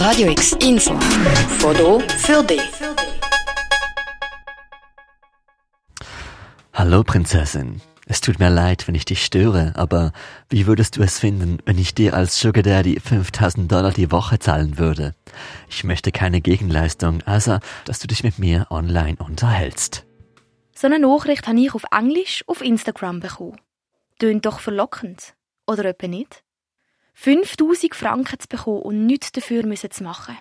Radio X Info. Foto für dich. Hallo Prinzessin. Es tut mir leid, wenn ich dich störe, aber wie würdest du es finden, wenn ich dir als Sugar Daddy 5000 Dollar die Woche zahlen würde? Ich möchte keine Gegenleistung, also, dass du dich mit mir online unterhältst. So eine Nachricht habe ich auf Englisch auf Instagram bekommen. Tönt doch verlockend. Oder etwa nicht? 5000 Franken zu bekommen und nichts dafür müssen zu machen.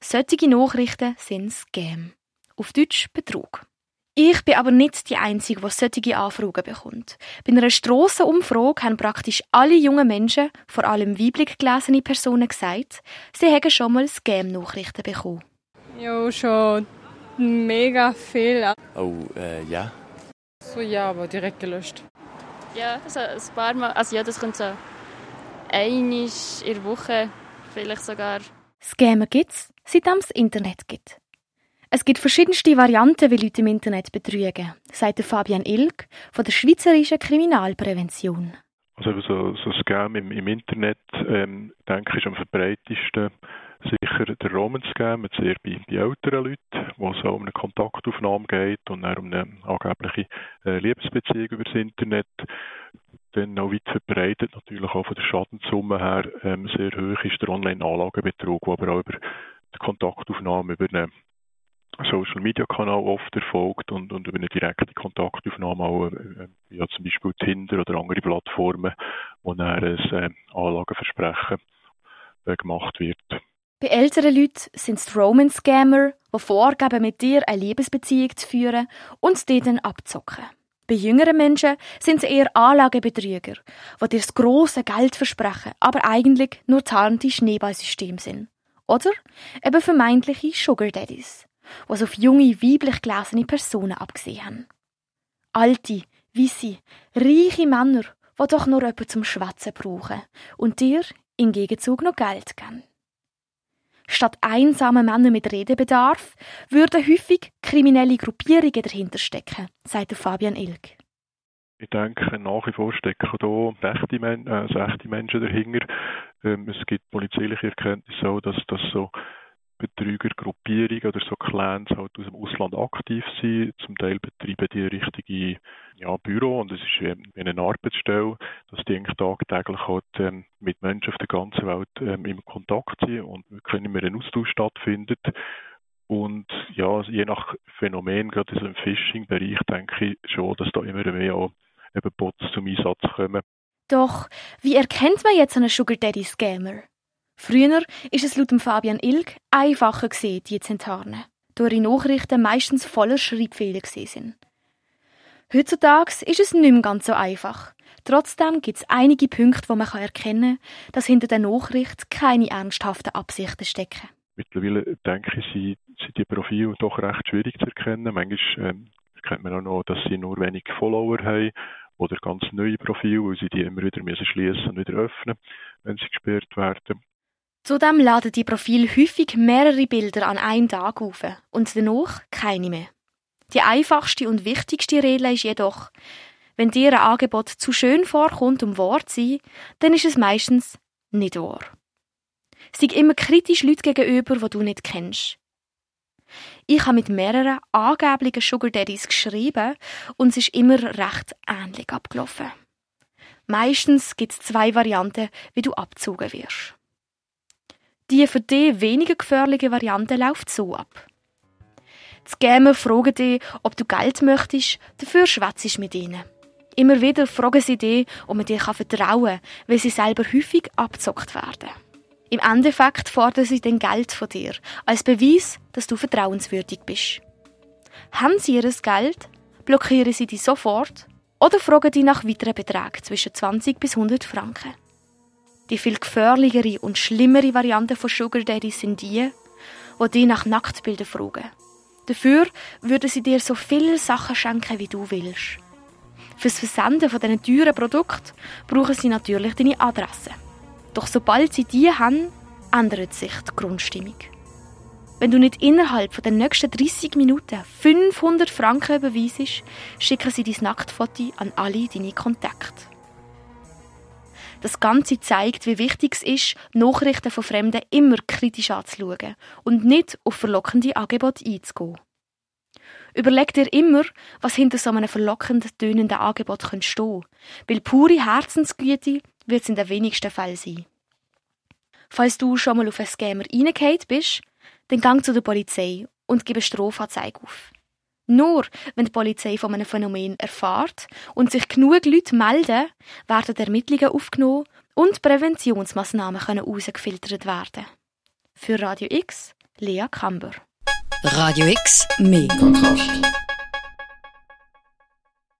Solche Nachrichten sind Scam. Auf Deutsch Betrug. Ich bin aber nicht die Einzige, die solche Anfragen bekommt. Bei einer Strassenumfrage haben praktisch alle jungen Menschen, vor allem weiblich gelesene Personen, gesagt, sie hätten schon mal Scam-Nachrichten bekommen. Ja, schon mega viel. Oh, äh, ja. So ja, aber direkt gelöscht. Ja, also ein paar Mal. Also ja, das kommt so einmal in der Woche, vielleicht sogar. Scammer gibt's, seitdem es Internet gibt. Es gibt verschiedenste Varianten, wie Leute im Internet betrügen, sagt Fabian Ilg von der Schweizerischen Kriminalprävention. Also so, so Scam im, im Internet, ähm, denke ich, ist am verbreitetsten sicher der Roman-Scam, jetzt eher bei, bei älteren Leuten, wo es auch um eine Kontaktaufnahme geht und dann um eine angebliche äh, Liebesbeziehung über das Internet. Dann noch weit verbreitet, natürlich auch von der Schadenssumme her, ähm, sehr hoch ist der Online-Anlagebetrug, der aber auch über die Kontaktaufnahme über einen Social Media Kanal oft erfolgt und, und über eine direkte Kontaktaufnahme auch äh, ja, zum Beispiel Tinder oder andere Plattformen, wo dann ein äh, Anlageversprechen äh, gemacht wird. Bei älteren Leuten sind es Romance-Scammer, die vorgeben, mit dir eine Liebesbeziehung zu führen und die dann abzocken. Bei jüngeren Menschen sind es eher Anlagebetrüger, die dir das grosse Geld versprechen, aber eigentlich nur zahlende Schneeballsystem sind. Oder eben vermeintliche Sugar Daddies was auf junge, weiblich gelesene Personen abgesehen haben. Alte, weisse, reiche Männer, die doch nur jemanden zum Schwätzen brauchen und dir im Gegenzug noch Geld geben. Statt einsame Männer mit Redebedarf würden häufig kriminelle Gruppierungen dahinter stecken, sagt Fabian Ilg. Ich denke, nach wie vor stecken hier echte, Men äh, also Menschen dahinter. Ähm, es gibt polizeiliche Erkenntnisse dass das so Betrügergruppierungen oder so Clans halt aus dem Ausland aktiv sind. Zum Teil betreiben die richtige ja, Büro und es ist wie eine Arbeitsstelle, dass die eigentlich tagtäglich halt, ähm, mit Menschen auf der ganzen Welt ähm, im Kontakt sind und wirklich immer ein Austausch stattfindet. Und ja, je nach Phänomen, gerade im Phishing-Bereich, denke ich schon, dass da immer mehr auch eben Bots zum Einsatz kommen. Doch, wie erkennt man jetzt einen Sugar Daddy Scammer? Früher ist es laut Fabian Ilg einfacher gewesen, die zu enttarnen, da ihre Nachrichten meistens voller Schreibfehler sind. Heutzutage ist es nicht mehr ganz so einfach. Trotzdem gibt es einige Punkte, wo man erkennen kann, dass hinter der Nachricht keine ernsthaften Absichten stecken. Mittlerweile denke ich, sind, sind die Profile doch recht schwierig zu erkennen. Manchmal ähm, erkennt man auch noch, dass sie nur wenig Follower haben oder ganz neue Profile, weil sie die immer wieder schließen und wieder öffnen, wenn sie gesperrt werden. Zudem laden die Profile häufig mehrere Bilder an einem Tag auf und danach keine mehr. Die einfachste und wichtigste Regel ist jedoch, wenn dir ein Angebot zu schön vorkommt, um wahr zu sein, dann ist es meistens nicht wahr. Sei immer kritisch Leute gegenüber, die du nicht kennst. Ich habe mit mehreren angeblichen Sugar Daddies geschrieben und es ist immer recht ähnlich abgelaufen. Meistens gibt es zwei Varianten, wie du abzogen wirst. Die für dich weniger gefährliche Variante läuft so ab. Die Scammer fragen dich, ob du Geld möchtest, dafür schwätzt mit ihnen. Immer wieder fragen sie dich, ob man dir vertrauen kann, weil sie selber häufig abzockt werden. Im Endeffekt fordern sie dann Geld von dir, als Beweis, dass du vertrauenswürdig bist. Haben sie ihr Geld, blockieren sie dich sofort oder fragen dich nach weiteren Beträgen zwischen 20 bis 100 Franken. Die viel gefährlichere und schlimmere Variante von Sugar Daddy sind die, die dich nach Nacktbildern fragen. Dafür würden sie dir so viele Sachen schenken, wie du willst. Fürs Versenden von diesen teuren Produkten brauchen sie natürlich deine Adresse. Doch sobald sie die haben, ändert sich die Grundstimmung. Wenn du nicht innerhalb der nächsten 30 Minuten 500 Franken überweisest, schicken sie dein Nacktfoto an alle deine Kontakte. Das Ganze zeigt, wie wichtig es ist, Nachrichten von Fremden immer kritisch anzuschauen und nicht auf verlockende Angebote einzugehen. Überleg dir immer, was hinter so einem verlockend tönenden Angebot stehen weil pure Herzensgüte wird es in den wenigsten Fällen sein. Falls du schon mal auf einen Scammer reingefallen bist, dann gang zu der Polizei und gib eine Strafanzeige auf. Nur wenn die Polizei von einem Phänomen erfahrt und sich genug Leute melden, werden Ermittlungen aufgenommen und Präventionsmaßnahmen können herausgefiltert werden. Für Radio X, Lea Kamber. Radio X, mehr Kontrast.